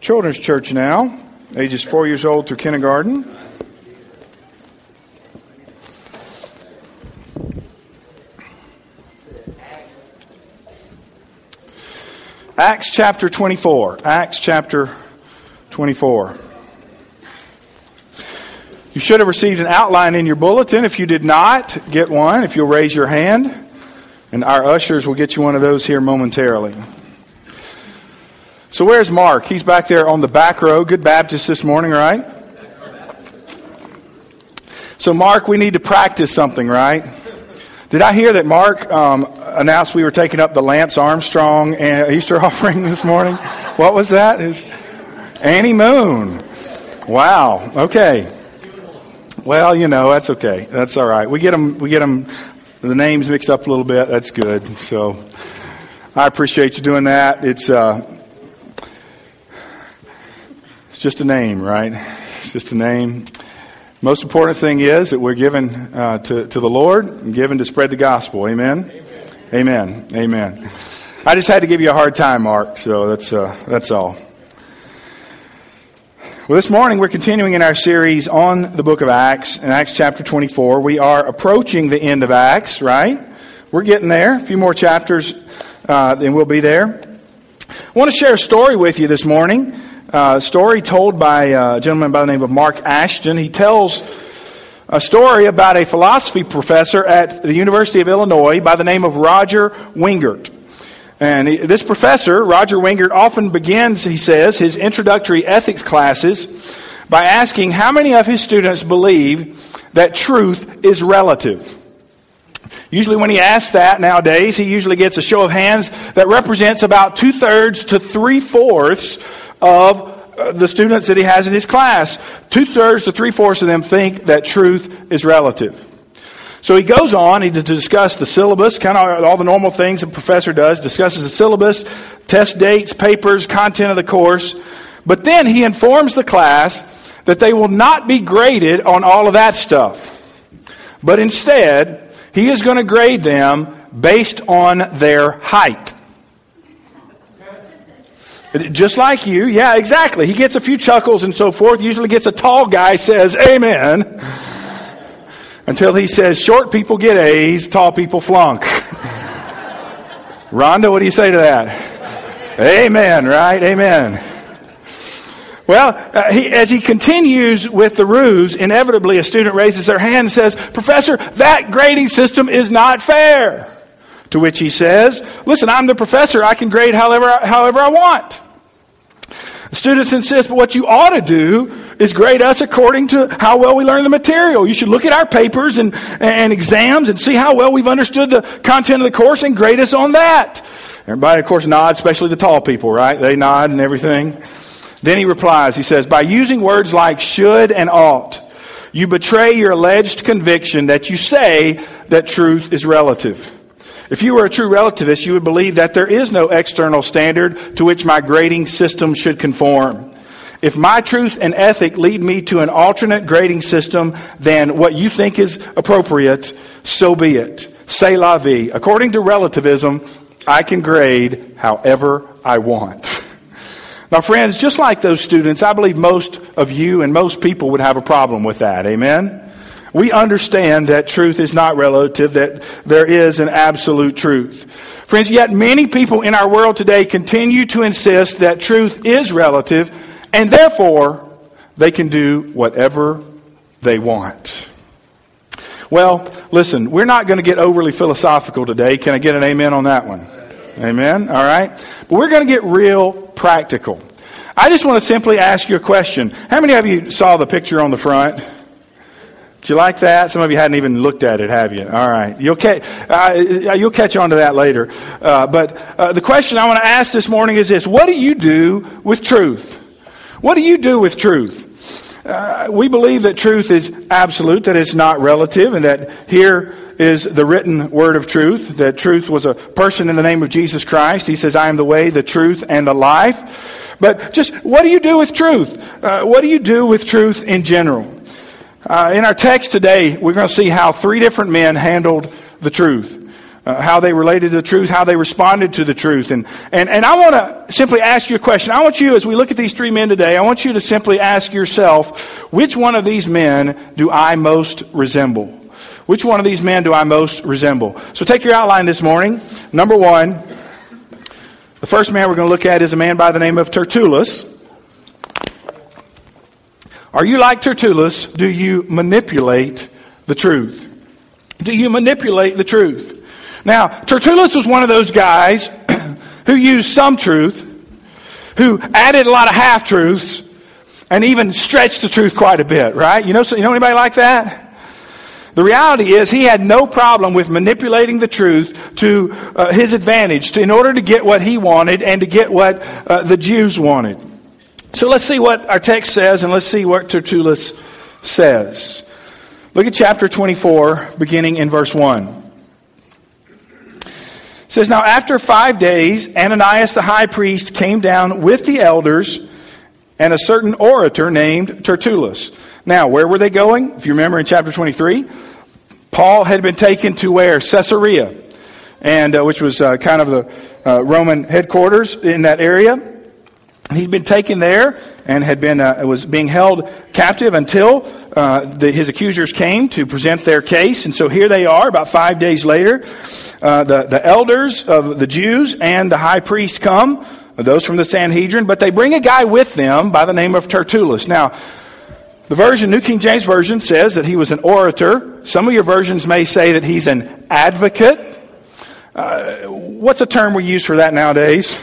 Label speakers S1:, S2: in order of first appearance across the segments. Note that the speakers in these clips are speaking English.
S1: children's church now, ages four years old through kindergarten. Acts chapter 24. Acts chapter 24. You should have received an outline in your bulletin. If you did not, get one if you'll raise your hand. And our ushers will get you one of those here momentarily. So, where's Mark? He's back there on the back row. Good Baptist this morning, right? So, Mark, we need to practice something, right? Did I hear that Mark um, announced we were taking up the Lance Armstrong Easter offering this morning? What was that? Is Annie Moon. Wow. Okay. Well, you know that's okay. That's all right. We get them. We get them. The names mixed up a little bit. That's good. So, I appreciate you doing that. It's. Uh, just a name, right? It's just a name. Most important thing is that we're given uh, to, to the Lord and given to spread the gospel. Amen? Amen. Amen. Amen. I just had to give you a hard time, Mark, so that's, uh, that's all. Well, this morning we're continuing in our series on the book of Acts, in Acts chapter 24. We are approaching the end of Acts, right? We're getting there. A few more chapters, uh, and we'll be there. I want to share a story with you this morning uh, story told by a gentleman by the name of Mark Ashton. He tells a story about a philosophy professor at the University of Illinois by the name of Roger Wingert. And he, this professor, Roger Wingert, often begins, he says, his introductory ethics classes by asking how many of his students believe that truth is relative. Usually, when he asks that nowadays, he usually gets a show of hands that represents about two thirds to three fourths of uh, the students that he has in his class. Two thirds to three fourths of them think that truth is relative. So he goes on he to discuss the syllabus, kind of all the normal things a professor does, discusses the syllabus, test dates, papers, content of the course. But then he informs the class that they will not be graded on all of that stuff. But instead, he is going to grade them based on their height. Just like you. Yeah, exactly. He gets a few chuckles and so forth. Usually gets a tall guy says, Amen. Until he says, short people get A's, tall people flunk. Rhonda, what do you say to that? Amen, right? Amen. Well, uh, he, as he continues with the ruse, inevitably a student raises their hand and says, Professor, that grading system is not fair. To which he says, Listen, I'm the professor. I can grade however, however I want. The students insist, but what you ought to do is grade us according to how well we learn the material. You should look at our papers and, and exams and see how well we've understood the content of the course and grade us on that. Everybody, of course, nods, especially the tall people, right? They nod and everything. Then he replies, he says, By using words like should and ought, you betray your alleged conviction that you say that truth is relative. If you were a true relativist, you would believe that there is no external standard to which my grading system should conform. If my truth and ethic lead me to an alternate grading system than what you think is appropriate, so be it. Say la vie. According to relativism, I can grade however I want. Now, friends, just like those students, I believe most of you and most people would have a problem with that. Amen? We understand that truth is not relative, that there is an absolute truth. Friends, yet many people in our world today continue to insist that truth is relative, and therefore they can do whatever they want. Well, listen, we're not going to get overly philosophical today. Can I get an amen on that one? Amen? All right? But we're going to get real practical. I just want to simply ask you a question. How many of you saw the picture on the front? Do you like that? Some of you hadn't even looked at it, have you? All right. You'll, ca- uh, you'll catch on to that later. Uh, but uh, the question I want to ask this morning is this What do you do with truth? What do you do with truth? Uh, we believe that truth is absolute, that it's not relative, and that here is the written word of truth, that truth was a person in the name of Jesus Christ. He says, I am the way, the truth, and the life. But just what do you do with truth? Uh, what do you do with truth in general? Uh, in our text today, we're going to see how three different men handled the truth. uh, how they related to the truth, how they responded to the truth. And, and, and I want to simply ask you a question. I want you, as we look at these three men today, I want you to simply ask yourself, which one of these men do I most resemble? Which one of these men do I most resemble? So take your outline this morning. Number one, the first man we're going to look at is a man by the name of Tertullus. Are you like Tertullus? Do you manipulate the truth? Do you manipulate the truth? Now, Tertullus was one of those guys who used some truth, who added a lot of half truths, and even stretched the truth quite a bit, right? You know, you know anybody like that? The reality is, he had no problem with manipulating the truth to uh, his advantage to, in order to get what he wanted and to get what uh, the Jews wanted. So let's see what our text says and let's see what Tertullus says. Look at chapter 24, beginning in verse 1 says, Now after five days, Ananias the high priest came down with the elders and a certain orator named Tertullus. Now, where were they going? If you remember in chapter 23, Paul had been taken to where? Caesarea, and uh, which was uh, kind of the uh, Roman headquarters in that area. He'd been taken there and had been uh, was being held captive until uh, the, his accusers came to present their case. And so here they are, about five days later. Uh, the, the elders of the Jews and the high priest come, those from the Sanhedrin, but they bring a guy with them by the name of Tertullus. Now, the version, New King James Version, says that he was an orator. Some of your versions may say that he's an advocate. Uh, what's a term we use for that nowadays?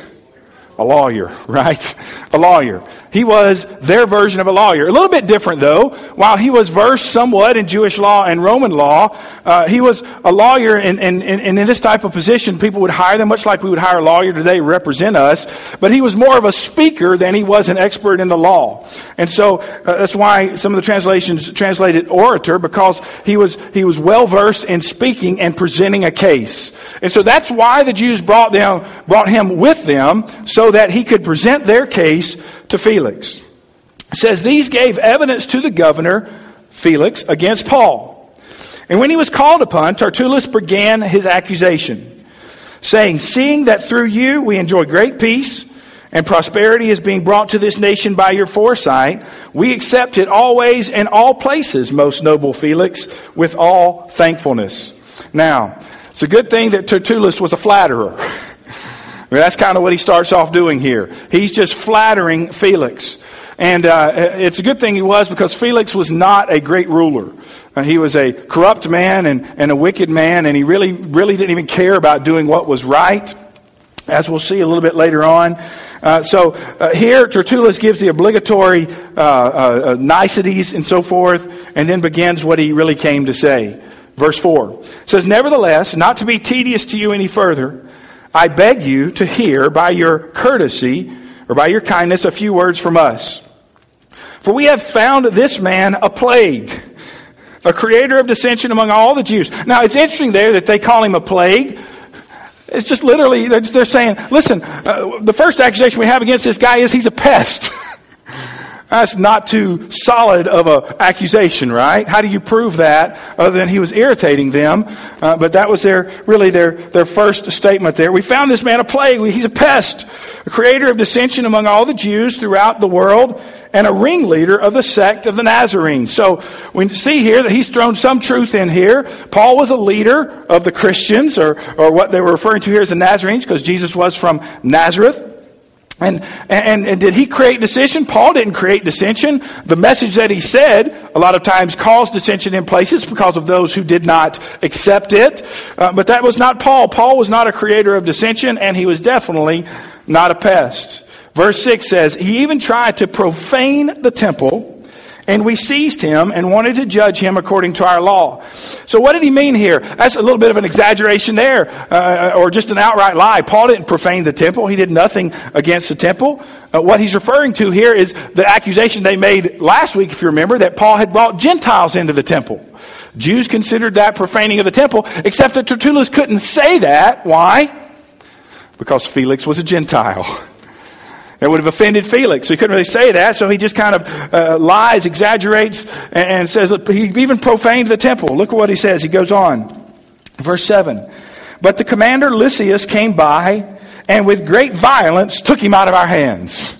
S1: A lawyer, right? A lawyer. He was their version of a lawyer. A little bit different, though. While he was versed somewhat in Jewish law and Roman law, uh, he was a lawyer, and, and, and in this type of position, people would hire them, much like we would hire a lawyer today to represent us. But he was more of a speaker than he was an expert in the law. And so uh, that's why some of the translations translated orator, because he was, he was well versed in speaking and presenting a case. And so that's why the Jews brought, them, brought him with them, so that he could present their case to Felix. It says, These gave evidence to the governor, Felix, against Paul. And when he was called upon, Tertullus began his accusation, saying, Seeing that through you we enjoy great peace, and prosperity is being brought to this nation by your foresight, we accept it always in all places, most noble Felix, with all thankfulness. Now, it's a good thing that Tertullus was a flatterer. that's kind of what he starts off doing here. He's just flattering Felix. And uh, it's a good thing he was because Felix was not a great ruler. Uh, he was a corrupt man and, and a wicked man, and he really, really didn't even care about doing what was right, as we'll see a little bit later on. Uh, so uh, here, Tertullus gives the obligatory uh, uh, niceties and so forth, and then begins what he really came to say. Verse 4 says, Nevertheless, not to be tedious to you any further, I beg you to hear by your courtesy or by your kindness a few words from us. For we have found this man a plague, a creator of dissension among all the Jews. Now, it's interesting there that they call him a plague. It's just literally, they're, saying, listen, uh, the first accusation we have against this guy is he's a pest. That's not too solid of an accusation, right? How do you prove that other than he was irritating them? Uh, but that was their, really their, their first statement there. We found this man a plague. He's a pest, a creator of dissension among all the Jews throughout the world, and a ringleader of the sect of the Nazarenes. So we see here that he's thrown some truth in here. Paul was a leader of the Christians, or, or what they were referring to here as the Nazarenes, because Jesus was from Nazareth. And, and, and did he create dissension? Paul didn't create dissension. The message that he said a lot of times caused dissension in places because of those who did not accept it. Uh, but that was not Paul. Paul was not a creator of dissension, and he was definitely not a pest. Verse 6 says, He even tried to profane the temple and we seized him and wanted to judge him according to our law. So, what did he mean here? That's a little bit of an exaggeration there, uh, or just an outright lie. Paul didn't profane the temple, he did nothing against the temple. Uh, what he's referring to here is the accusation they made last week, if you remember, that Paul had brought Gentiles into the temple. Jews considered that profaning of the temple, except that Tertullus couldn't say that. Why? Because Felix was a Gentile. It would have offended Felix. He couldn't really say that, so he just kind of uh, lies, exaggerates, and, and says, he even profaned the temple. Look at what he says. He goes on. Verse 7. But the commander Lysias came by and with great violence took him out of our hands.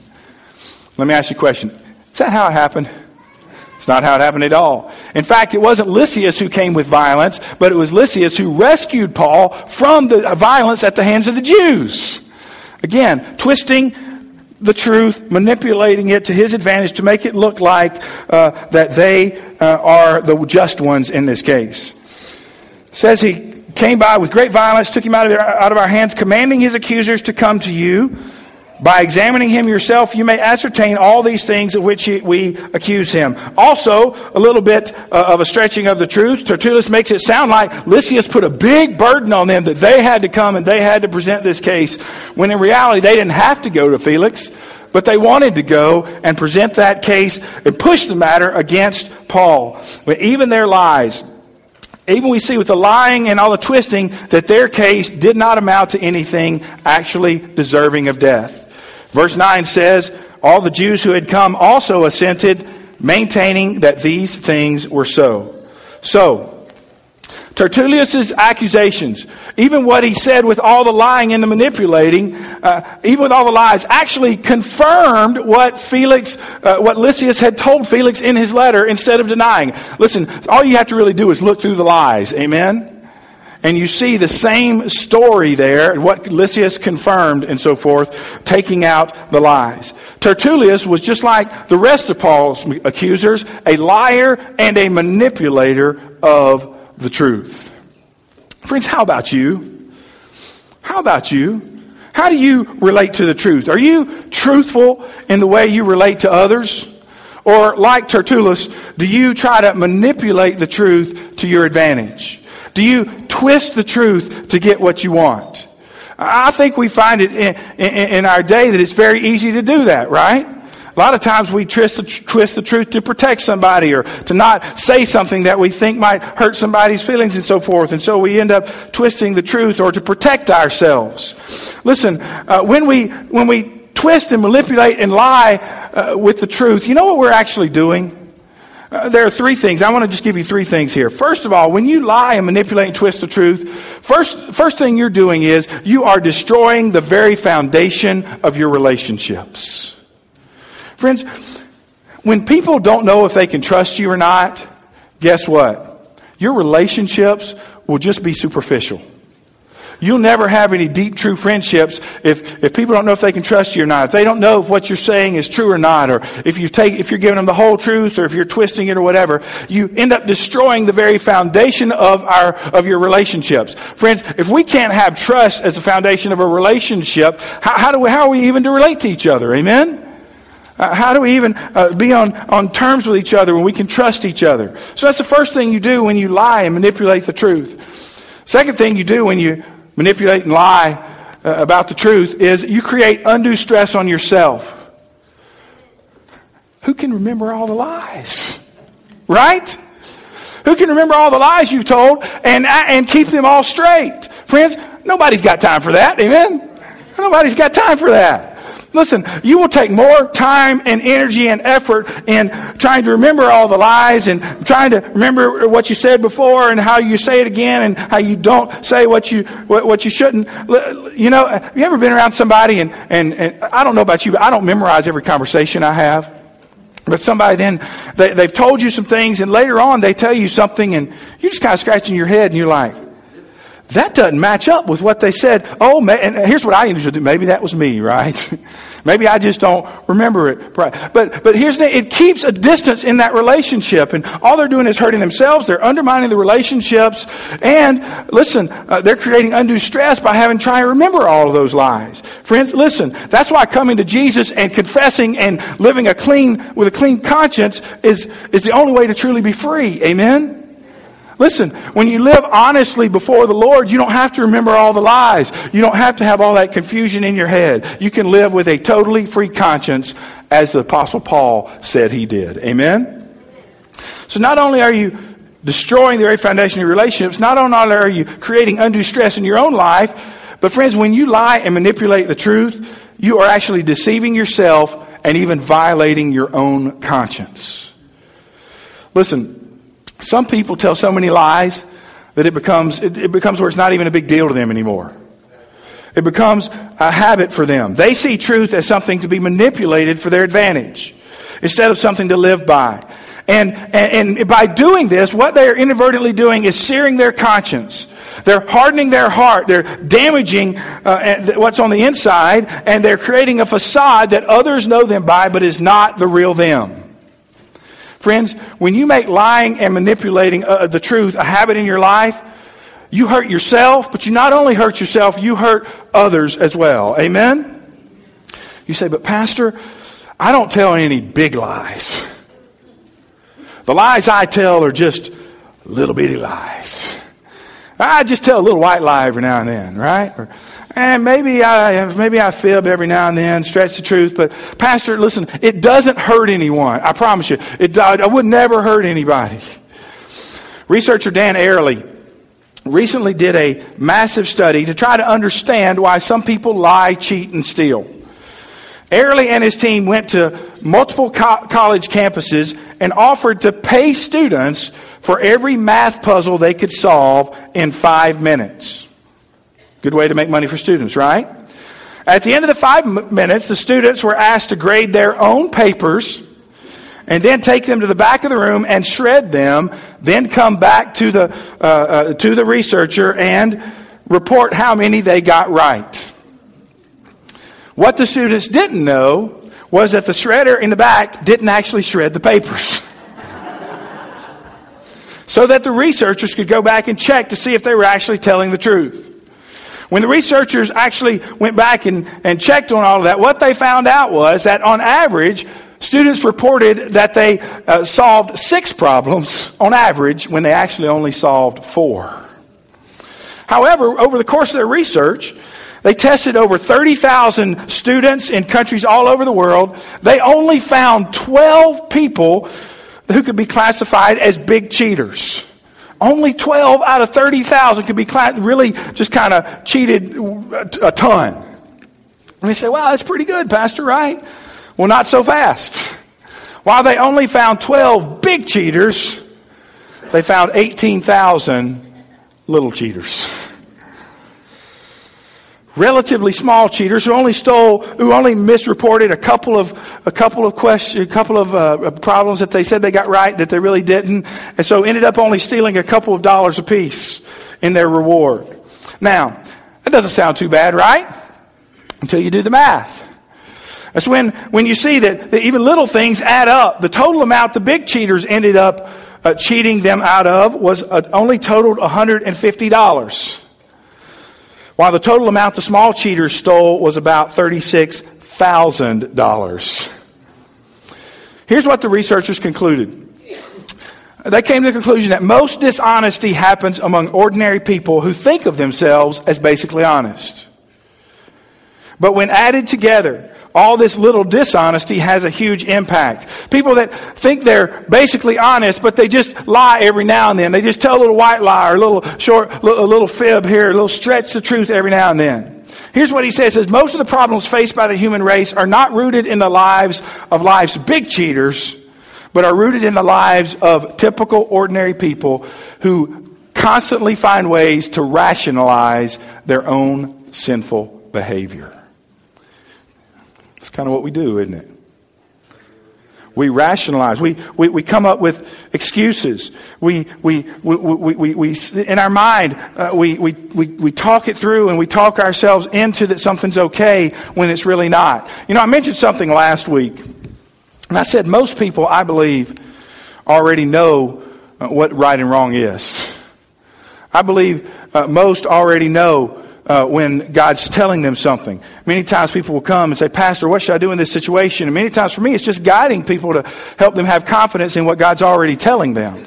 S1: Let me ask you a question. Is that how it happened? It's not how it happened at all. In fact, it wasn't Lysias who came with violence, but it was Lysias who rescued Paul from the violence at the hands of the Jews. Again, twisting the truth, manipulating it to his advantage to make it look like uh, that they uh, are the just ones in this case. says he came by with great violence, took him out of, out of our hands, commanding his accusers to come to you. By examining him yourself, you may ascertain all these things of which we accuse him. Also, a little bit uh, of a stretching of the truth. Tertullus makes it sound like Lysias put a big burden on them that they had to come and they had to present this case, when in reality they didn't have to go to Felix, but they wanted to go and present that case and push the matter against Paul. But even their lies, even we see with the lying and all the twisting that their case did not amount to anything actually deserving of death. Verse 9 says, All the Jews who had come also assented, maintaining that these things were so. So, Tertullius's accusations, even what he said with all the lying and the manipulating, uh, even with all the lies, actually confirmed what Felix, uh, what Lysias had told Felix in his letter instead of denying. Listen, all you have to really do is look through the lies. Amen? And you see the same story there, what Lysias confirmed and so forth, taking out the lies. Tertullius was just like the rest of Paul's accusers, a liar and a manipulator of the truth. Friends, how about you? How about you? How do you relate to the truth? Are you truthful in the way you relate to others? Or, like Tertullus, do you try to manipulate the truth to your advantage? Do you twist the truth to get what you want? I think we find it in, in, in our day that it's very easy to do that, right? A lot of times we twist the, twist the truth to protect somebody or to not say something that we think might hurt somebody's feelings and so forth. And so we end up twisting the truth or to protect ourselves. Listen, uh, when we, when we twist and manipulate and lie uh, with the truth, you know what we're actually doing? Uh, there are three things. I want to just give you three things here. First of all, when you lie and manipulate and twist the truth, first, first thing you're doing is you are destroying the very foundation of your relationships. Friends, when people don't know if they can trust you or not, guess what? Your relationships will just be superficial. You'll never have any deep, true friendships if, if people don't know if they can trust you or not. If they don't know if what you're saying is true or not, or if you take, if you're giving them the whole truth, or if you're twisting it or whatever, you end up destroying the very foundation of our, of your relationships. Friends, if we can't have trust as the foundation of a relationship, how, how do we, how are we even to relate to each other? Amen? Uh, how do we even uh, be on, on terms with each other when we can trust each other? So that's the first thing you do when you lie and manipulate the truth. Second thing you do when you manipulate and lie uh, about the truth is you create undue stress on yourself. Who can remember all the lies? Right? Who can remember all the lies you've told and, and keep them all straight? Friends, nobody's got time for that. Amen? Nobody's got time for that. Listen, you will take more time and energy and effort in trying to remember all the lies and trying to remember what you said before and how you say it again and how you don't say what you what, you shouldn't. You know, have you ever been around somebody and, and, and I don't know about you, but I don't memorize every conversation I have. But somebody then, they, they've told you some things and later on they tell you something and you're just kind of scratching your head and you're like, that doesn't match up with what they said. Oh, man, and here's what I usually do. Maybe that was me, right? Maybe I just don't remember it. But, but here's the, it keeps a distance in that relationship. And all they're doing is hurting themselves. They're undermining the relationships. And listen, uh, they're creating undue stress by having to try and remember all of those lies. Friends, listen, that's why coming to Jesus and confessing and living a clean, with a clean conscience is, is the only way to truly be free. Amen? Listen, when you live honestly before the Lord, you don't have to remember all the lies. You don't have to have all that confusion in your head. You can live with a totally free conscience as the Apostle Paul said he did. Amen? So not only are you destroying the very foundation of your relationships, not only are you creating undue stress in your own life, but friends, when you lie and manipulate the truth, you are actually deceiving yourself and even violating your own conscience. Listen, some people tell so many lies that it becomes, it, it becomes where it's not even a big deal to them anymore. It becomes a habit for them. They see truth as something to be manipulated for their advantage instead of something to live by. And, and, and, by doing this, what they are inadvertently doing is searing their conscience. They're hardening their heart. They're damaging uh, what's on the inside, and they're creating a facade that others know them by, but is not the real them. Friends, when you make lying and manipulating uh, the truth a habit in your life, you hurt yourself, but you not only hurt yourself, you hurt others as well. Amen? You say, but Pastor, I don't tell any big lies. The lies I tell are just little bitty lies. I just tell a little white lie every now and then, right? Or, and maybe I maybe I fib every now and then, stretch the truth. But Pastor, listen, it doesn't hurt anyone. I promise you, it I would never hurt anybody. Researcher Dan Ariely recently did a massive study to try to understand why some people lie, cheat, and steal. Ariely and his team went to multiple co- college campuses and offered to pay students for every math puzzle they could solve in five minutes. Good way to make money for students, right? At the end of the five minutes, the students were asked to grade their own papers and then take them to the back of the room and shred them, then come back to the, uh, uh, to the researcher and report how many they got right. What the students didn't know was that the shredder in the back didn't actually shred the papers. so that the researchers could go back and check to see if they were actually telling the truth. When the researchers actually went back and, and checked on all of that, what they found out was that on average, students reported that they uh, solved six problems on average when they actually only solved four. However, over the course of their research, they tested over 30,000 students in countries all over the world. They only found 12 people who could be classified as big cheaters. Only 12 out of 30,000 could be really just kind of cheated a ton. And we say, wow, that's pretty good, Pastor, right? Well, not so fast. While they only found 12 big cheaters, they found 18,000 little cheaters relatively small cheaters who only stole, who only misreported a couple of, a couple of questions, a couple of uh, problems that they said they got right that they really didn't, and so ended up only stealing a couple of dollars apiece in their reward. Now, that doesn't sound too bad, right? Until you do the math. That's when, when you see that, that even little things add up. The total amount the big cheaters ended up uh, cheating them out of was uh, only totaled $150 while the total amount the small cheaters stole was about $36,000. Here's what the researchers concluded. They came to the conclusion that most dishonesty happens among ordinary people who think of themselves as basically honest. But when added together, all this little dishonesty has a huge impact. People that think they're basically honest, but they just lie every now and then. They just tell a little white lie or a little short, a little fib here, a little stretch the truth every now and then. Here's what he says, says most of the problems faced by the human race are not rooted in the lives of life's big cheaters, but are rooted in the lives of typical ordinary people who constantly find ways to rationalize their own sinful behavior. It's kind of what we do, isn't it? We rationalize. We, we, we come up with excuses. We, we, we, we, we, we in our mind, uh, we, we, we, we talk it through and we talk ourselves into that something's okay when it's really not. You know, I mentioned something last week. And I said most people, I believe, already know uh, what right and wrong is. I believe uh, most already know uh, when God's telling them something. Many times people will come and say, Pastor, what should I do in this situation? And many times for me, it's just guiding people to help them have confidence in what God's already telling them.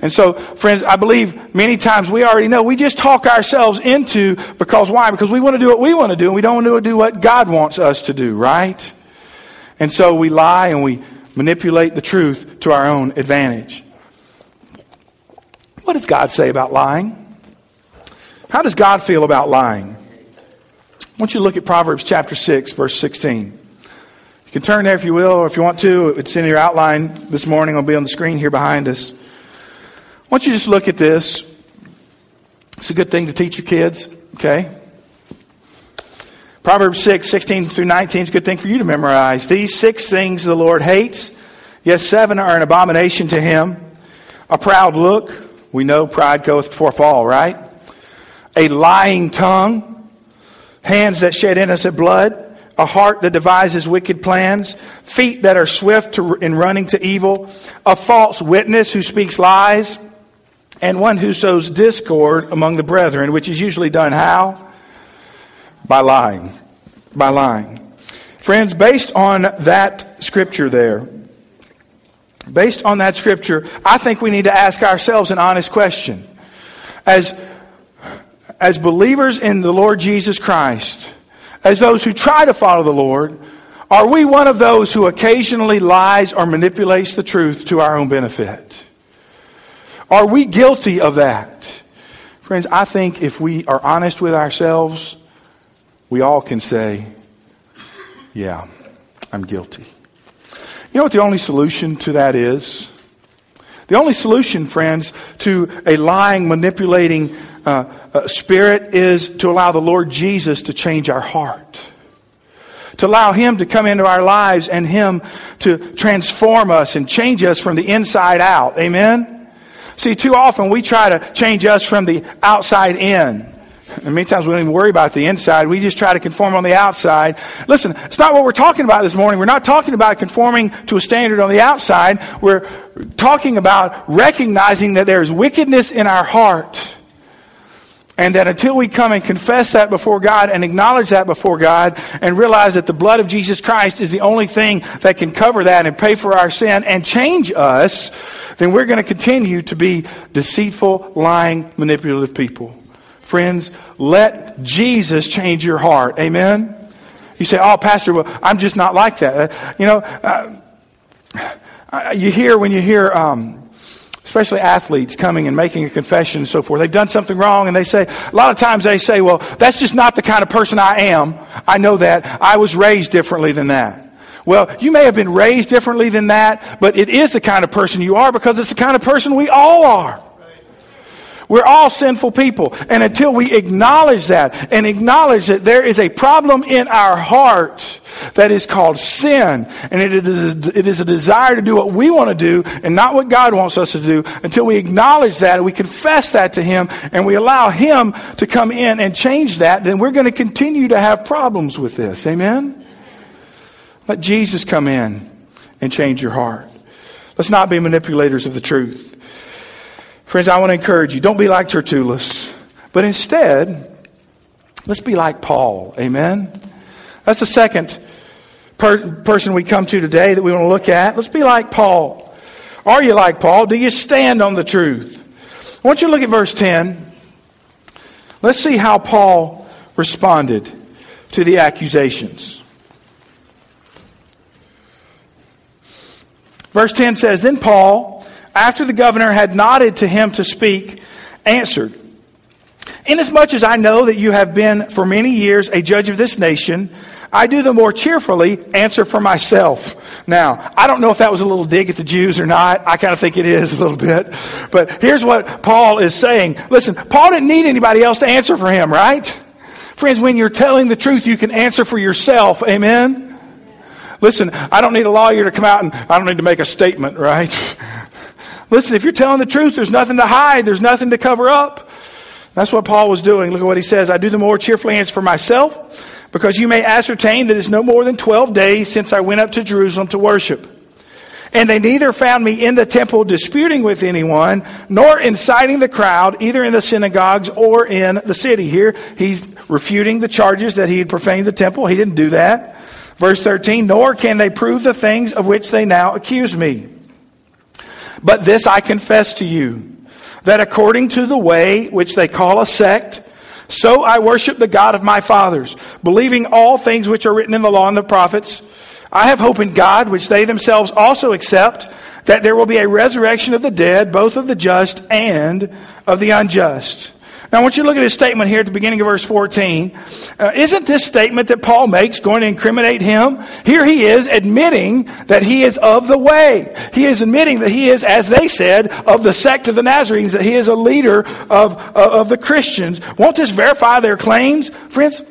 S1: And so, friends, I believe many times we already know. We just talk ourselves into because why? Because we want to do what we want to do, and we don't want to do what God wants us to do, right? And so we lie and we manipulate the truth to our own advantage. What does God say about lying? How does God feel about lying? I want you to look at Proverbs chapter 6, verse 16. You can turn there if you will, or if you want to. It's in your outline this morning. It'll be on the screen here behind us. I want you to just look at this. It's a good thing to teach your kids, okay? Proverbs 6, 16 through 19 is a good thing for you to memorize. These six things the Lord hates. Yes, seven are an abomination to him. A proud look. We know pride goeth before fall, right? A lying tongue. Hands that shed innocent blood a heart that devises wicked plans, feet that are swift to, in running to evil, a false witness who speaks lies, and one who sows discord among the brethren, which is usually done how? By lying. By lying. Friends, based on that scripture there, based on that scripture, I think we need to ask ourselves an honest question. As, as believers in the Lord Jesus Christ, as those who try to follow the Lord, are we one of those who occasionally lies or manipulates the truth to our own benefit? Are we guilty of that? Friends, I think if we are honest with ourselves, we all can say, Yeah, I'm guilty. You know what the only solution to that is? The only solution, friends, to a lying, manipulating uh, uh, spirit is to allow the Lord Jesus to change our heart. To allow Him to come into our lives and Him to transform us and change us from the inside out. Amen? See, too often we try to change us from the outside in. And many times we don't even worry about the inside. We just try to conform on the outside. Listen, it's not what we're talking about this morning. We're not talking about conforming to a standard on the outside. We're talking about recognizing that there is wickedness in our heart. And that until we come and confess that before God and acknowledge that before God and realize that the blood of Jesus Christ is the only thing that can cover that and pay for our sin and change us, then we're going to continue to be deceitful, lying, manipulative people. Friends, let Jesus change your heart. Amen? You say, oh, Pastor, well, I'm just not like that. Uh, you know, uh, uh, you hear when you hear, um, especially athletes coming and making a confession and so forth. They've done something wrong and they say, a lot of times they say, well, that's just not the kind of person I am. I know that. I was raised differently than that. Well, you may have been raised differently than that, but it is the kind of person you are because it's the kind of person we all are. We're all sinful people. And until we acknowledge that and acknowledge that there is a problem in our heart that is called sin, and it is, it is a desire to do what we want to do and not what God wants us to do, until we acknowledge that and we confess that to Him and we allow Him to come in and change that, then we're going to continue to have problems with this. Amen? Let Jesus come in and change your heart. Let's not be manipulators of the truth. Friends, I want to encourage you don't be like Tertullus, but instead, let's be like Paul. Amen? That's the second per- person we come to today that we want to look at. Let's be like Paul. Are you like Paul? Do you stand on the truth? I want you to look at verse 10. Let's see how Paul responded to the accusations. Verse 10 says Then Paul, after the governor had nodded to him to speak, answered, Inasmuch as I know that you have been for many years a judge of this nation, I do the more cheerfully answer for myself. Now, I don't know if that was a little dig at the Jews or not. I kind of think it is a little bit. But here's what Paul is saying. Listen, Paul didn't need anybody else to answer for him, right? Friends, when you're telling the truth, you can answer for yourself. Amen? Listen, I don't need a lawyer to come out and I don't need to make a statement, right? Listen, if you're telling the truth, there's nothing to hide, there's nothing to cover up. That's what Paul was doing. Look at what he says. I do the more cheerfully answer for myself, because you may ascertain that it's no more than 12 days since I went up to Jerusalem to worship. And they neither found me in the temple disputing with anyone, nor inciting the crowd, either in the synagogues or in the city. Here, he's refuting the charges that he had profaned the temple. He didn't do that. Verse 13, nor can they prove the things of which they now accuse me. But this I confess to you, that according to the way which they call a sect, so I worship the God of my fathers, believing all things which are written in the law and the prophets. I have hope in God, which they themselves also accept, that there will be a resurrection of the dead, both of the just and of the unjust. Now, I want you to look at this statement here at the beginning of verse 14. Uh, isn't this statement that Paul makes going to incriminate him? Here he is admitting that he is of the way. He is admitting that he is, as they said, of the sect of the Nazarenes, that he is a leader of, of, of the Christians. Won't this verify their claims? Friends,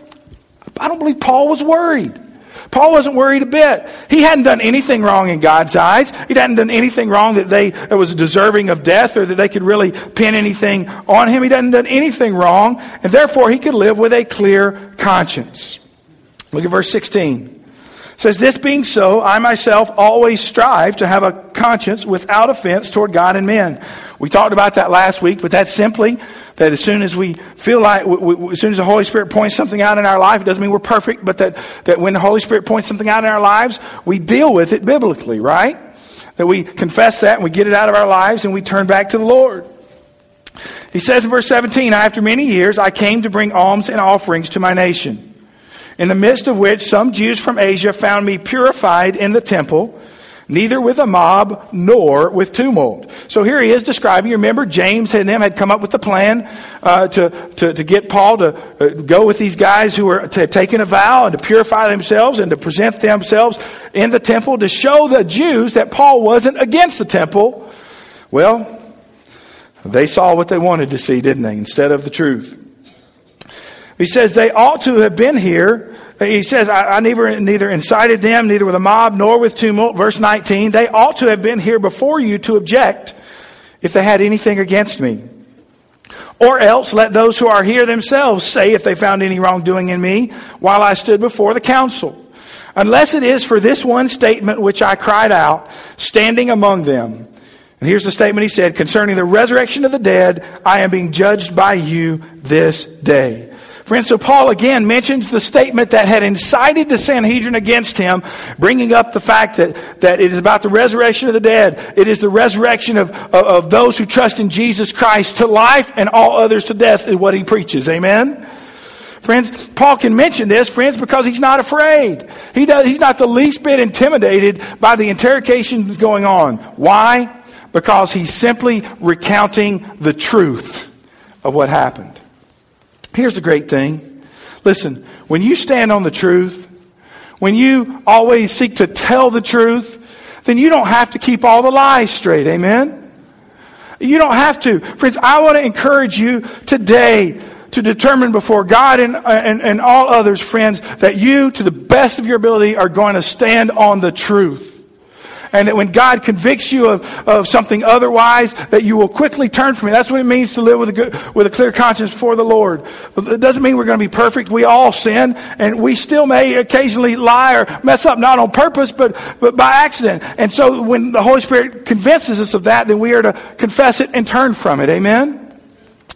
S1: I don't believe Paul was worried. Paul wasn't worried a bit. He hadn't done anything wrong in God's eyes. He hadn't done anything wrong that they that was deserving of death or that they could really pin anything on him. He hadn't done anything wrong, and therefore he could live with a clear conscience. Look at verse 16. Says, This being so, I myself always strive to have a conscience without offense toward God and men. We talked about that last week, but that's simply that as soon as we feel like, as soon as the Holy Spirit points something out in our life, it doesn't mean we're perfect, but that, that when the Holy Spirit points something out in our lives, we deal with it biblically, right? That we confess that and we get it out of our lives and we turn back to the Lord. He says in verse 17, After many years I came to bring alms and offerings to my nation, in the midst of which some Jews from Asia found me purified in the temple neither with a mob nor with tumult. So here he is describing. You remember, James and them had come up with the plan uh, to, to, to, get Paul to uh, go with these guys who were taking a vow and to purify themselves and to present themselves in the temple to show the Jews that Paul wasn't against the temple. Well, they saw what they wanted to see, didn't they, instead of the truth. He says they ought to have been here he says, I, I neither, neither incited them, neither with a mob, nor with tumult. Verse 19, they ought to have been here before you to object if they had anything against me. Or else let those who are here themselves say if they found any wrongdoing in me while I stood before the council. Unless it is for this one statement which I cried out, standing among them. And here's the statement he said concerning the resurrection of the dead, I am being judged by you this day. Friends, so Paul again mentions the statement that had incited the Sanhedrin against him, bringing up the fact that, that it is about the resurrection of the dead. It is the resurrection of, of, of those who trust in Jesus Christ to life and all others to death is what he preaches. Amen? Friends, Paul can mention this, friends, because he's not afraid. He does, he's not the least bit intimidated by the interrogations going on. Why? Because he's simply recounting the truth of what happened. Here's the great thing. Listen, when you stand on the truth, when you always seek to tell the truth, then you don't have to keep all the lies straight. Amen? You don't have to. Friends, I want to encourage you today to determine before God and, and, and all others, friends, that you, to the best of your ability, are going to stand on the truth and that when God convicts you of, of something otherwise, that you will quickly turn from it. That's what it means to live with a, good, with a clear conscience before the Lord. It doesn't mean we're going to be perfect. We all sin, and we still may occasionally lie or mess up, not on purpose, but, but by accident. And so when the Holy Spirit convinces us of that, then we are to confess it and turn from it. Amen?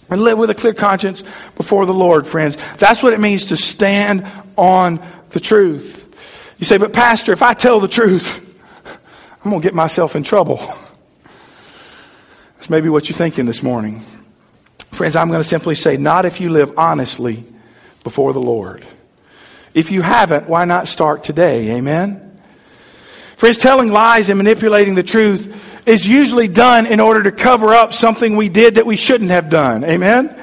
S1: And live with a clear conscience before the Lord, friends. That's what it means to stand on the truth. You say, but Pastor, if I tell the truth, I'm going to get myself in trouble. That's maybe what you're thinking this morning. Friends, I'm going to simply say, not if you live honestly before the Lord. If you haven't, why not start today? Amen? Friends, telling lies and manipulating the truth is usually done in order to cover up something we did that we shouldn't have done. Amen?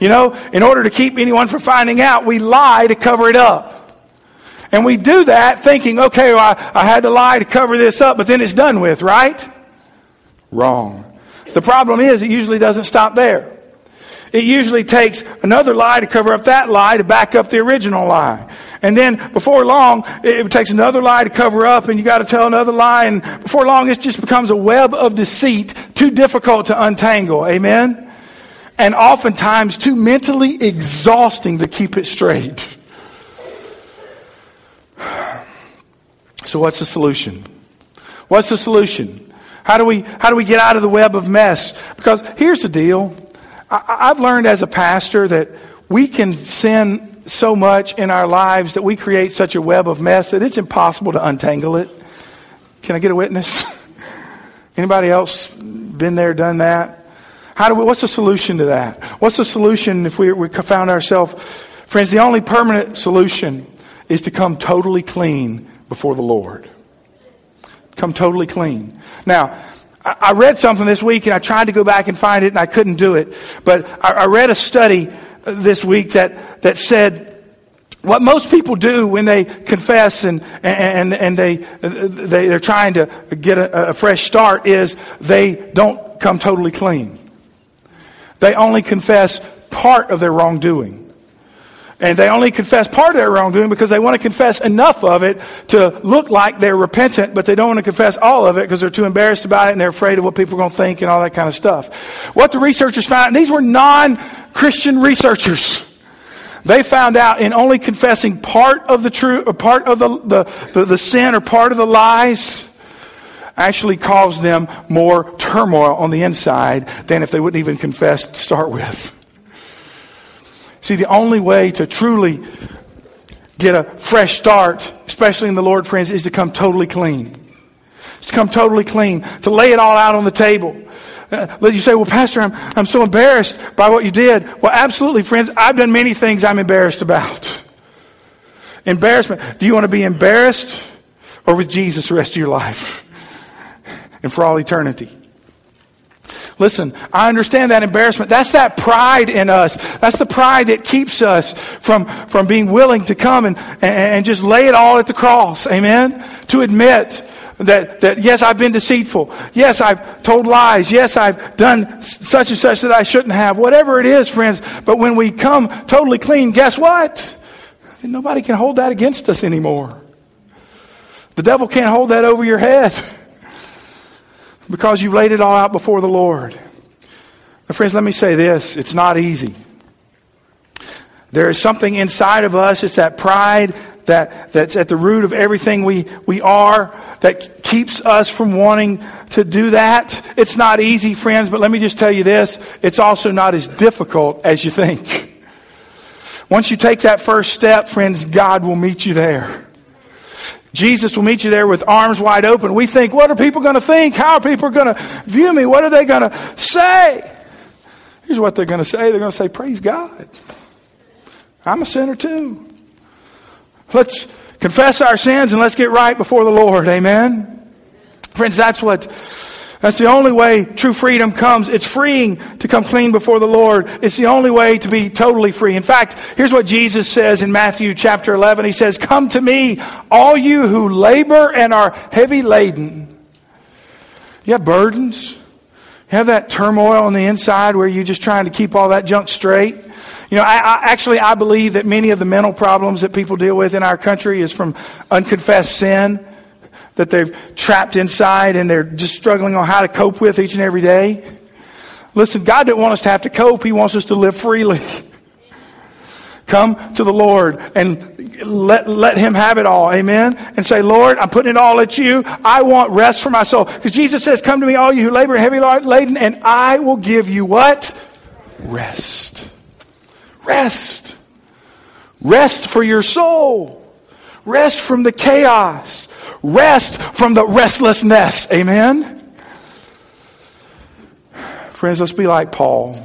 S1: You know, in order to keep anyone from finding out, we lie to cover it up. And we do that thinking, okay, well, I, I had to lie to cover this up, but then it's done with, right? Wrong. The problem is, it usually doesn't stop there. It usually takes another lie to cover up that lie to back up the original lie. And then before long, it takes another lie to cover up, and you got to tell another lie. And before long, it just becomes a web of deceit, too difficult to untangle. Amen? And oftentimes too mentally exhausting to keep it straight. So, what's the solution? What's the solution? How do we, how do we get out of the web of mess? Because here's the deal I, I've learned as a pastor that we can sin so much in our lives that we create such a web of mess that it's impossible to untangle it. Can I get a witness? Anybody else been there, done that? How do we, what's the solution to that? What's the solution if we, we found ourselves, friends, the only permanent solution is to come totally clean before the Lord. Come totally clean. Now, I read something this week and I tried to go back and find it and I couldn't do it. But I read a study this week that, that said what most people do when they confess and, and, and they, they, they're trying to get a, a fresh start is they don't come totally clean. They only confess part of their wrongdoing. And they only confess part of their wrongdoing because they want to confess enough of it to look like they're repentant, but they don't want to confess all of it because they're too embarrassed about it and they're afraid of what people are going to think and all that kind of stuff. What the researchers found, and these were non Christian researchers. They found out in only confessing part of the truth, uh, part of the, the, the, the sin or part of the lies, actually caused them more turmoil on the inside than if they wouldn't even confess to start with. See, the only way to truly get a fresh start, especially in the Lord, friends, is to come totally clean. It's to come totally clean, to lay it all out on the table. Uh, you say, well, Pastor, I'm, I'm so embarrassed by what you did. Well, absolutely, friends. I've done many things I'm embarrassed about. Embarrassment. Do you want to be embarrassed or with Jesus the rest of your life and for all eternity? Listen, I understand that embarrassment. That's that pride in us. That's the pride that keeps us from, from being willing to come and, and, just lay it all at the cross. Amen? To admit that, that yes, I've been deceitful. Yes, I've told lies. Yes, I've done such and such that I shouldn't have. Whatever it is, friends. But when we come totally clean, guess what? Nobody can hold that against us anymore. The devil can't hold that over your head. because you laid it all out before the Lord. Now, friends, let me say this it's not easy. There is something inside of us, it's that pride that, that's at the root of everything we, we are that keeps us from wanting to do that. It's not easy, friends, but let me just tell you this it's also not as difficult as you think. Once you take that first step, friends, God will meet you there. Jesus will meet you there with arms wide open. We think, what are people going to think? How are people going to view me? What are they going to say? Here's what they're going to say they're going to say, Praise God. I'm a sinner too. Let's confess our sins and let's get right before the Lord. Amen. Friends, that's what that's the only way true freedom comes. It's freeing to come clean before the Lord. It's the only way to be totally free. In fact, here's what Jesus says in Matthew chapter 11. He says, Come to me, all you who labor and are heavy laden. You have burdens. You have that turmoil on the inside where you're just trying to keep all that junk straight. You know, I, I, actually, I believe that many of the mental problems that people deal with in our country is from unconfessed sin that they've trapped inside and they're just struggling on how to cope with each and every day. Listen, God didn't want us to have to cope. He wants us to live freely. Come to the Lord and let, let Him have it all. Amen. And say, Lord, I'm putting it all at you. I want rest for my soul. Because Jesus says, Come to me, all you who labor and heavy laden, and I will give you what? Rest. Rest. Rest for your soul. Rest from the chaos. Rest from the restlessness. Amen? Friends, let's be like Paul.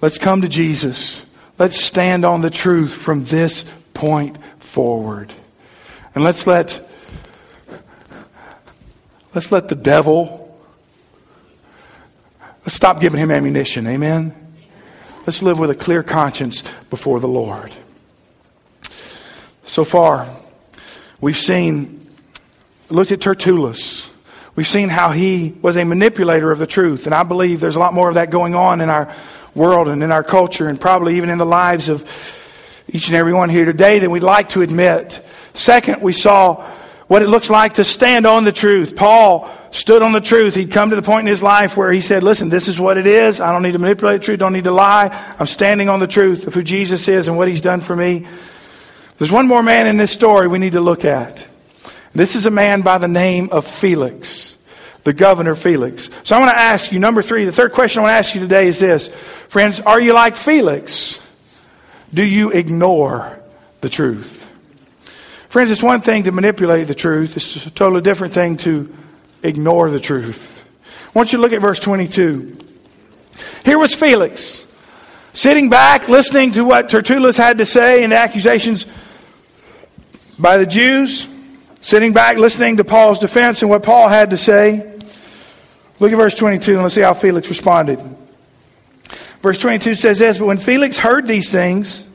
S1: Let's come to Jesus. Let's stand on the truth from this point forward. And let's let let's let the devil let's stop giving him ammunition. Amen. Let's live with a clear conscience before the Lord. So far, we've seen, looked at Tertullus. We've seen how he was a manipulator of the truth. And I believe there's a lot more of that going on in our world and in our culture and probably even in the lives of each and every one here today than we'd like to admit. Second, we saw what it looks like to stand on the truth. Paul stood on the truth. He'd come to the point in his life where he said, Listen, this is what it is. I don't need to manipulate the truth, don't need to lie. I'm standing on the truth of who Jesus is and what he's done for me. There's one more man in this story we need to look at. This is a man by the name of Felix, the governor Felix. So I want to ask you, number three, the third question I want to ask you today is this. Friends, are you like Felix? Do you ignore the truth? Friends, it's one thing to manipulate the truth, it's a totally different thing to ignore the truth. I want you to look at verse 22. Here was Felix, sitting back, listening to what Tertullus had to say and the accusations by the Jews, sitting back listening to Paul's defense and what Paul had to say. Look at verse 22 and let's see how Felix responded. Verse 22 says this But when Felix heard these things,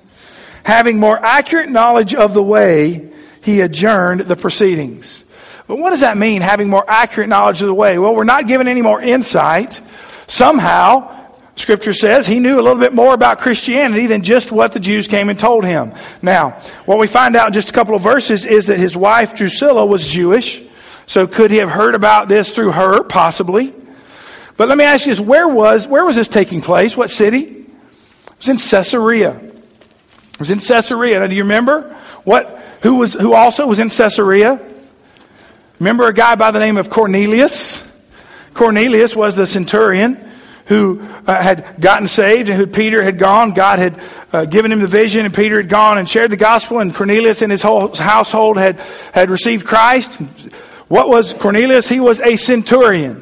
S1: having more accurate knowledge of the way, he adjourned the proceedings. But what does that mean, having more accurate knowledge of the way? Well, we're not given any more insight. Somehow, Scripture says he knew a little bit more about Christianity than just what the Jews came and told him. Now, what we find out in just a couple of verses is that his wife Drusilla was Jewish. So could he have heard about this through her? Possibly. But let me ask you this, where was, where was this taking place? What city? It was in Caesarea. It was in Caesarea. Now, do you remember what, who was, who also was in Caesarea? Remember a guy by the name of Cornelius? Cornelius was the centurion who uh, had gotten saved and who Peter had gone. God had uh, given him the vision, and Peter had gone and shared the gospel, and Cornelius and his whole household had, had received Christ. What was Cornelius? He was a centurion.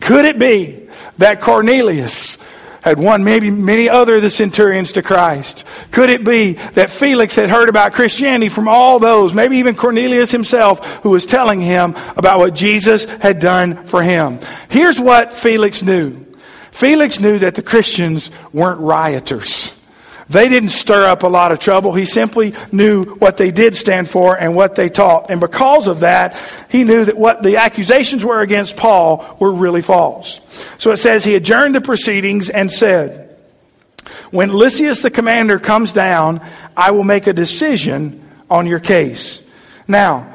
S1: Could it be that Cornelius had won maybe many other of the centurions to Christ? Could it be that Felix had heard about Christianity from all those, maybe even Cornelius himself, who was telling him about what Jesus had done for him? Here's what Felix knew. Felix knew that the Christians weren't rioters. They didn't stir up a lot of trouble. He simply knew what they did stand for and what they taught. And because of that, he knew that what the accusations were against Paul were really false. So it says he adjourned the proceedings and said, When Lysias the commander comes down, I will make a decision on your case. Now,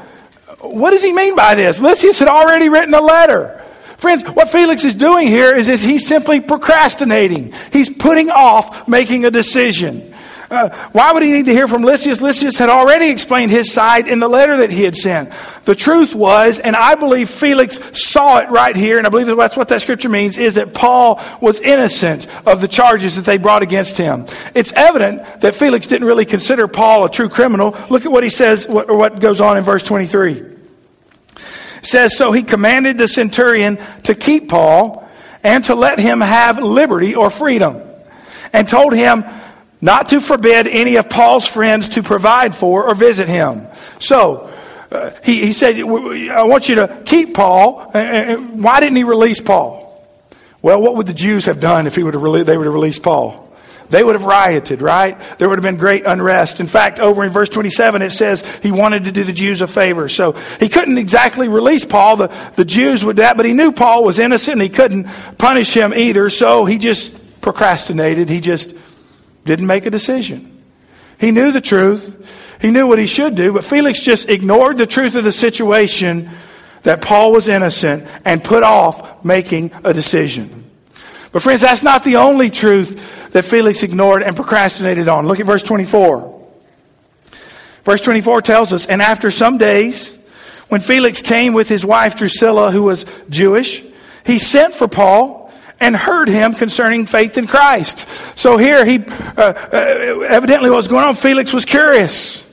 S1: what does he mean by this? Lysias had already written a letter. Friends, what Felix is doing here is, is he's simply procrastinating. He's putting off making a decision. Uh, why would he need to hear from Lysias? Lysias had already explained his side in the letter that he had sent. The truth was, and I believe Felix saw it right here, and I believe that's what that scripture means, is that Paul was innocent of the charges that they brought against him. It's evident that Felix didn't really consider Paul a true criminal. Look at what he says, or what goes on in verse 23 says, So he commanded the centurion to keep Paul and to let him have liberty or freedom, and told him not to forbid any of Paul's friends to provide for or visit him. So, uh, he, he said, I want you to keep Paul. why didn't he release Paul? Well, what would the Jews have done if he would have they would have released Paul? They would have rioted, right? There would have been great unrest. In fact, over in verse 27, it says he wanted to do the Jews a favor. So he couldn't exactly release Paul. The, the Jews would that, but he knew Paul was innocent and he couldn't punish him either. So he just procrastinated. He just didn't make a decision. He knew the truth. He knew what he should do, but Felix just ignored the truth of the situation that Paul was innocent and put off making a decision. But friends, that's not the only truth that Felix ignored and procrastinated on. Look at verse 24. Verse 24 tells us, And after some days, when Felix came with his wife Drusilla, who was Jewish, he sent for Paul and heard him concerning faith in Christ. So here he, uh, uh, evidently what was going on, Felix was curious.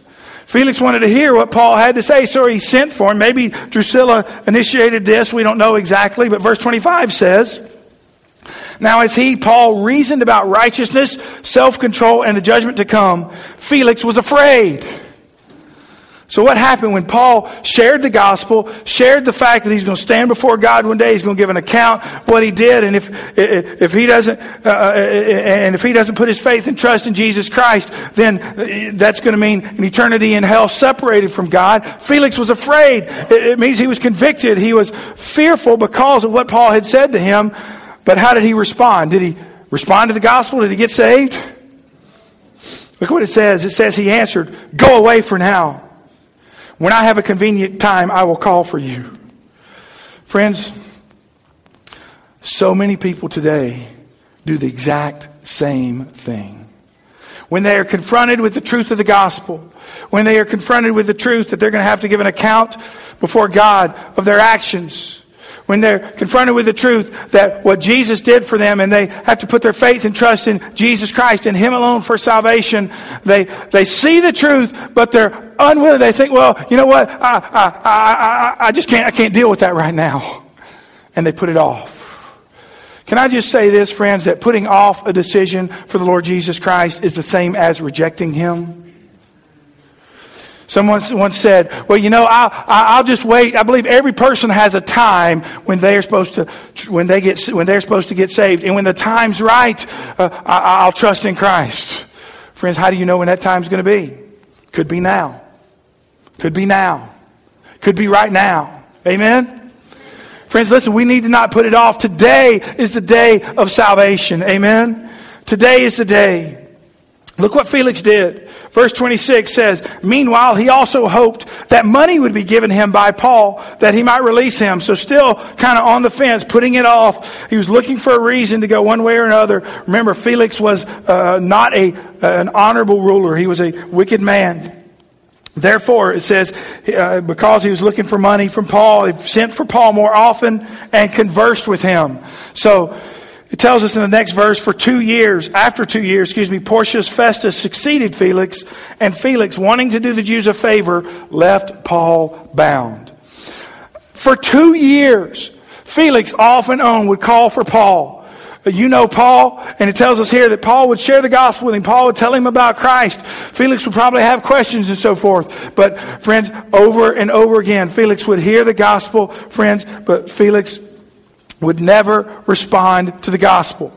S1: Felix wanted to hear what Paul had to say, so he sent for him. Maybe Drusilla initiated this, we don't know exactly, but verse 25 says, now, as he, Paul, reasoned about righteousness, self control, and the judgment to come, Felix was afraid. So, what happened when Paul shared the gospel, shared the fact that he's going to stand before God one day, he's going to give an account what he did, and if if he doesn't uh, uh, and if he doesn't put his faith and trust in Jesus Christ, then that's going to mean an eternity in hell, separated from God. Felix was afraid. It means he was convicted. He was fearful because of what Paul had said to him. But how did he respond? Did he respond to the gospel? Did he get saved? Look what it says. It says he answered, Go away for now. When I have a convenient time, I will call for you. Friends, so many people today do the exact same thing. When they are confronted with the truth of the gospel, when they are confronted with the truth that they're going to have to give an account before God of their actions, when they're confronted with the truth that what Jesus did for them and they have to put their faith and trust in Jesus Christ and Him alone for salvation, they, they see the truth, but they're unwilling. They think, well, you know what? I, I, I, I just can't, I can't deal with that right now. And they put it off. Can I just say this, friends, that putting off a decision for the Lord Jesus Christ is the same as rejecting Him? Someone once said, well, you know, I'll, I'll just wait. I believe every person has a time when they are supposed to, when they get, when they're supposed to get saved. And when the time's right, uh, I, I'll trust in Christ. Friends, how do you know when that time's going to be? Could be now. Could be now. Could be right now. Amen? Friends, listen, we need to not put it off. Today is the day of salvation. Amen? Today is the day. Look what Felix did. Verse 26 says, Meanwhile, he also hoped that money would be given him by Paul that he might release him. So, still kind of on the fence, putting it off. He was looking for a reason to go one way or another. Remember, Felix was uh, not a, uh, an honorable ruler, he was a wicked man. Therefore, it says, uh, because he was looking for money from Paul, he sent for Paul more often and conversed with him. So, it tells us in the next verse, for two years, after two years, excuse me, Porcius Festus succeeded Felix, and Felix, wanting to do the Jews a favor, left Paul bound. For two years, Felix off and on would call for Paul. You know Paul, and it tells us here that Paul would share the gospel with him. Paul would tell him about Christ. Felix would probably have questions and so forth. But, friends, over and over again, Felix would hear the gospel, friends, but Felix would never respond to the gospel.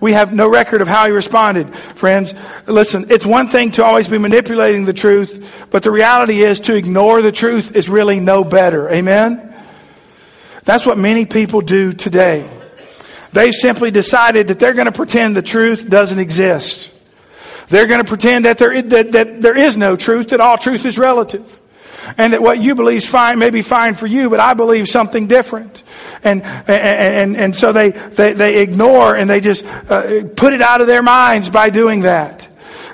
S1: We have no record of how he responded. Friends, listen, it's one thing to always be manipulating the truth, but the reality is to ignore the truth is really no better. Amen? That's what many people do today. They've simply decided that they're going to pretend the truth doesn't exist. They're going to pretend that there, that, that there is no truth, that all truth is relative and that what you believe is fine may be fine for you, but I believe something different. And, and, and, so they, they, they ignore and they just uh, put it out of their minds by doing that.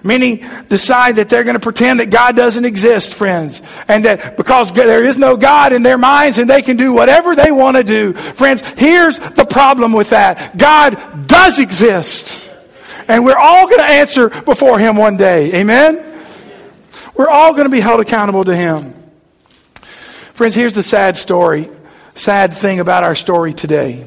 S1: Many decide that they're going to pretend that God doesn't exist, friends. And that because there is no God in their minds and they can do whatever they want to do. Friends, here's the problem with that. God does exist. And we're all going to answer before Him one day. Amen? We're all going to be held accountable to Him. Friends, here's the sad story, sad thing about our story today.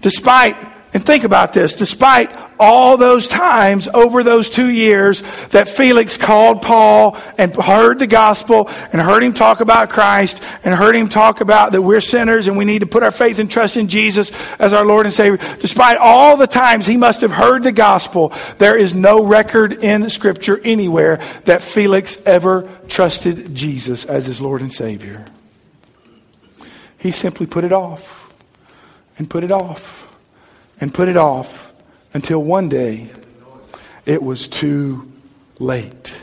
S1: Despite, and think about this, despite all those times over those two years that Felix called Paul and heard the gospel and heard him talk about Christ and heard him talk about that we're sinners and we need to put our faith and trust in Jesus as our Lord and Savior. Despite all the times he must have heard the gospel, there is no record in Scripture anywhere that Felix ever trusted Jesus as his Lord and Savior. He simply put it off and put it off and put it off until one day it was too late.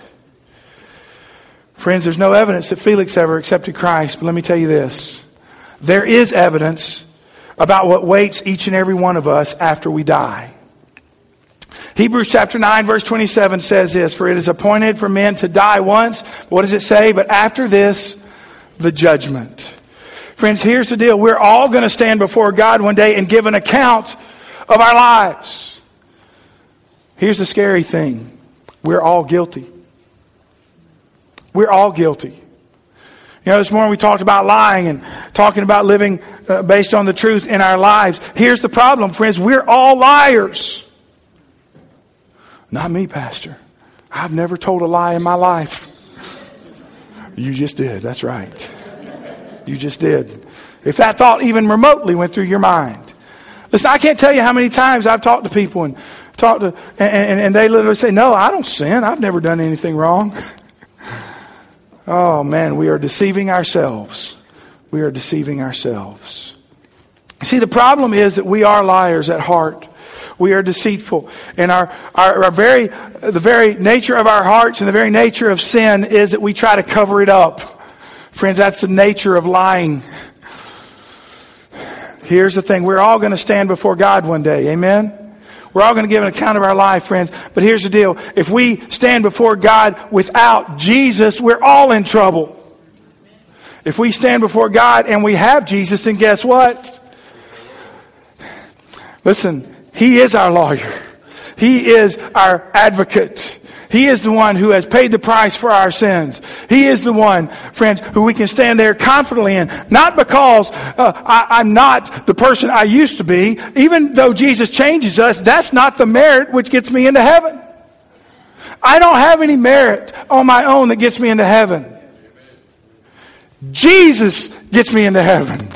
S1: Friends, there's no evidence that Felix ever accepted Christ, but let me tell you this. There is evidence about what waits each and every one of us after we die. Hebrews chapter 9, verse 27 says this For it is appointed for men to die once. What does it say? But after this, the judgment. Friends, here's the deal. We're all going to stand before God one day and give an account of our lives. Here's the scary thing we're all guilty. We're all guilty. You know, this morning we talked about lying and talking about living uh, based on the truth in our lives. Here's the problem, friends. We're all liars. Not me, Pastor. I've never told a lie in my life. You just did. That's right. You just did. If that thought even remotely went through your mind. Listen, I can't tell you how many times I've talked to people and talk to, and, and, and they literally say, No, I don't sin. I've never done anything wrong. oh, man, we are deceiving ourselves. We are deceiving ourselves. See, the problem is that we are liars at heart. We are deceitful. And our, our, our, very, the very nature of our hearts and the very nature of sin is that we try to cover it up. Friends, that's the nature of lying. Here's the thing we're all going to stand before God one day. Amen? We're all going to give an account of our life, friends. But here's the deal if we stand before God without Jesus, we're all in trouble. If we stand before God and we have Jesus, then guess what? Listen, He is our lawyer, He is our advocate. He is the one who has paid the price for our sins. He is the one, friends, who we can stand there confidently in. Not because uh, I, am not the person I used to be. Even though Jesus changes us, that's not the merit which gets me into heaven. I don't have any merit on my own that gets me into heaven. Jesus gets me into heaven.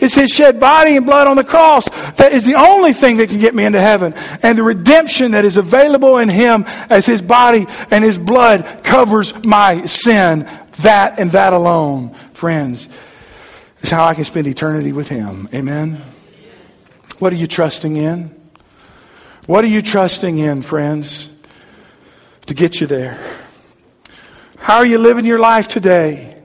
S1: It's his shed body and blood on the cross that is the only thing that can get me into heaven. And the redemption that is available in him as his body and his blood covers my sin. That and that alone, friends, is how I can spend eternity with him. Amen. What are you trusting in? What are you trusting in, friends, to get you there? How are you living your life today?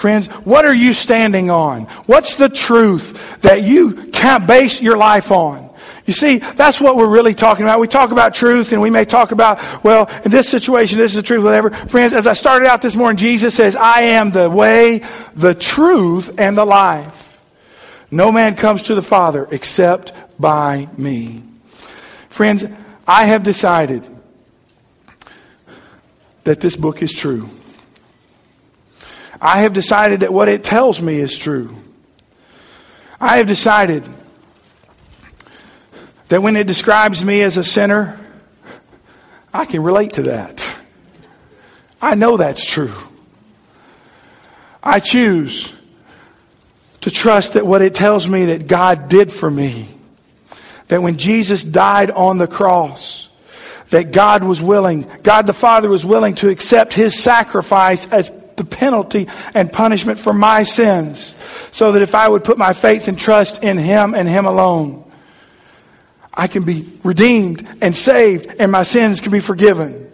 S1: Friends, what are you standing on? What's the truth that you can't base your life on? You see, that's what we're really talking about. We talk about truth and we may talk about, well, in this situation, this is the truth, whatever. Friends, as I started out this morning, Jesus says, I am the way, the truth, and the life. No man comes to the Father except by me. Friends, I have decided that this book is true. I have decided that what it tells me is true. I have decided that when it describes me as a sinner, I can relate to that. I know that's true. I choose to trust that what it tells me that God did for me, that when Jesus died on the cross, that God was willing, God the Father was willing to accept his sacrifice as the penalty and punishment for my sins, so that if I would put my faith and trust in Him and Him alone, I can be redeemed and saved, and my sins can be forgiven.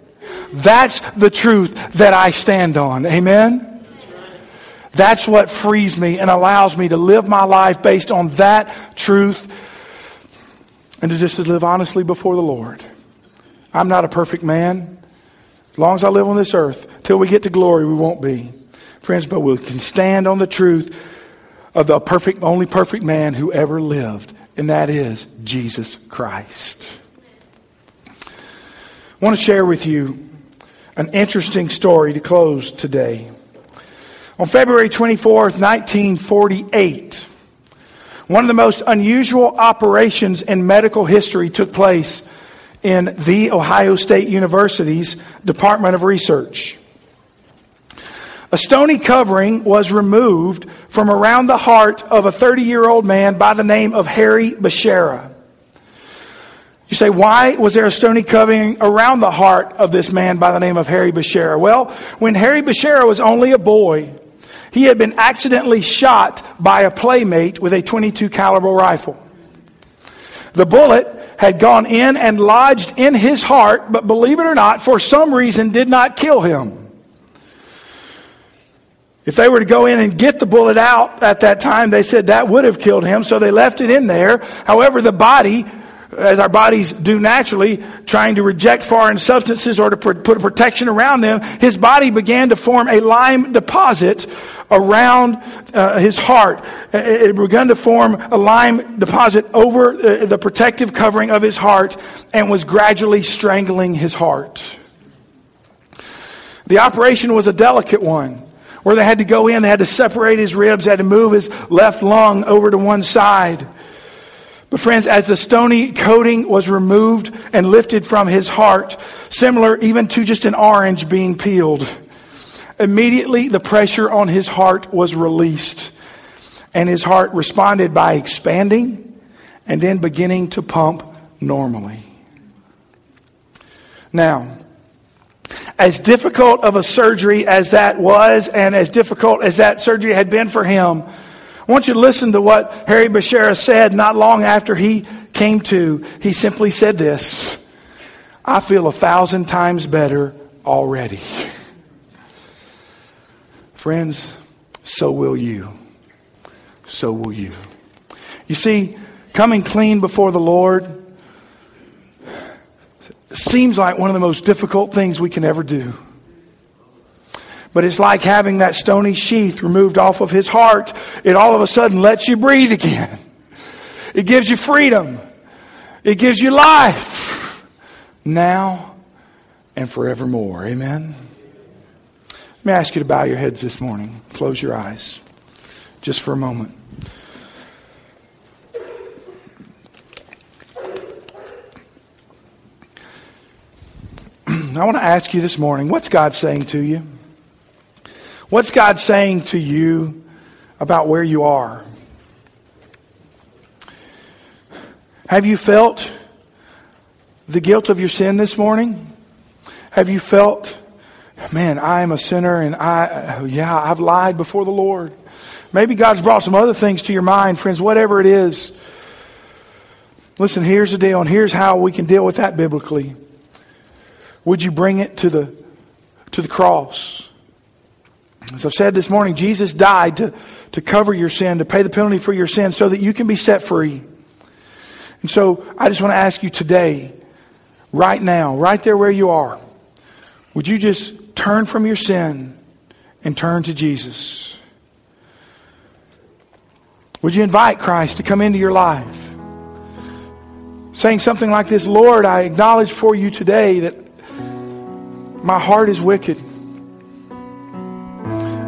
S1: That's the truth that I stand on. Amen? That's what frees me and allows me to live my life based on that truth and to just to live honestly before the Lord. I'm not a perfect man. As long as I live on this earth, till we get to glory, we won't be. Friends, but we can stand on the truth of the perfect, only perfect man who ever lived, and that is Jesus Christ. I want to share with you an interesting story to close today. On February 24th, 1948, one of the most unusual operations in medical history took place in The Ohio State University's Department of Research. A stony covering was removed from around the heart of a 30 year old man by the name of Harry Bashara. You say, why was there a stony covering around the heart of this man by the name of Harry Bashara? Well, when Harry Bashara was only a boy, he had been accidentally shot by a playmate with a 22 caliber rifle. The bullet had gone in and lodged in his heart, but believe it or not, for some reason did not kill him. If they were to go in and get the bullet out at that time, they said that would have killed him, so they left it in there. However, the body, as our bodies do naturally, trying to reject foreign substances or to put a protection around them, his body began to form a lime deposit around uh, his heart. It began to form a lime deposit over uh, the protective covering of his heart and was gradually strangling his heart. The operation was a delicate one where they had to go in, they had to separate his ribs, they had to move his left lung over to one side. But, friends, as the stony coating was removed and lifted from his heart, similar even to just an orange being peeled, Immediately, the pressure on his heart was released, and his heart responded by expanding and then beginning to pump normally. Now, as difficult of a surgery as that was, and as difficult as that surgery had been for him, I want you to listen to what Harry Bashara said not long after he came to. He simply said this I feel a thousand times better already. Friends, so will you. So will you. You see, coming clean before the Lord seems like one of the most difficult things we can ever do. But it's like having that stony sheath removed off of his heart. It all of a sudden lets you breathe again. It gives you freedom. It gives you life. Now and forevermore. Amen. Let me ask you to bow your heads this morning? Close your eyes just for a moment. I want to ask you this morning what's God saying to you? What's God saying to you about where you are? Have you felt the guilt of your sin this morning? Have you felt, man, I am a sinner and I, yeah, I've lied before the Lord? Maybe God's brought some other things to your mind, friends, whatever it is. Listen, here's the deal, and here's how we can deal with that biblically. Would you bring it to the, to the cross? As I've said this morning, Jesus died to, to cover your sin, to pay the penalty for your sin so that you can be set free. And so I just want to ask you today, right now, right there where you are, would you just turn from your sin and turn to Jesus? Would you invite Christ to come into your life? Saying something like this Lord, I acknowledge for you today that my heart is wicked.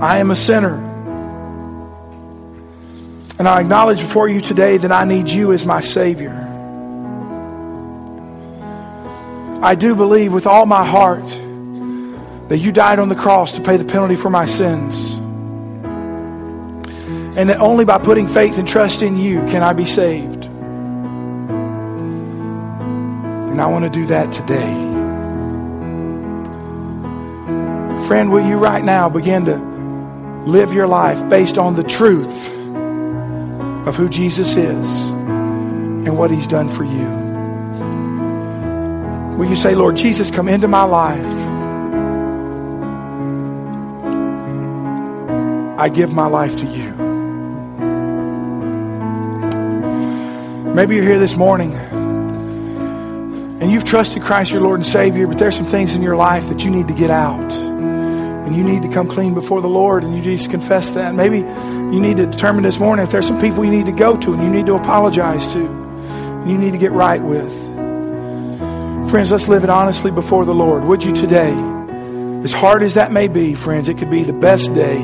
S1: I am a sinner. And I acknowledge before you today that I need you as my Savior. I do believe with all my heart that you died on the cross to pay the penalty for my sins. And that only by putting faith and trust in you can I be saved. And I want to do that today. Friend, will you right now begin to live your life based on the truth of who Jesus is and what he's done for you? Will you say, Lord Jesus, come into my life? I give my life to you. Maybe you're here this morning and you've trusted Christ your Lord and Savior, but there's some things in your life that you need to get out. You need to come clean before the Lord and you just confess that. Maybe you need to determine this morning if there's some people you need to go to and you need to apologize to. And you need to get right with. Friends, let's live it honestly before the Lord. Would you today? As hard as that may be, friends, it could be the best day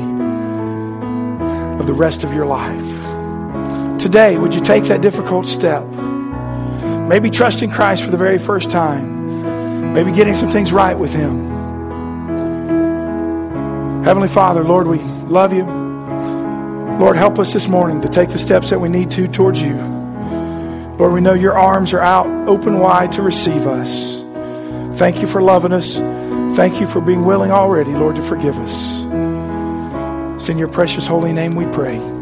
S1: of the rest of your life. Today, would you take that difficult step? Maybe trusting Christ for the very first time. Maybe getting some things right with Him. Heavenly Father, Lord, we love you. Lord, help us this morning to take the steps that we need to towards you. Lord, we know your arms are out open wide to receive us. Thank you for loving us. Thank you for being willing already, Lord, to forgive us. It's in your precious holy name we pray.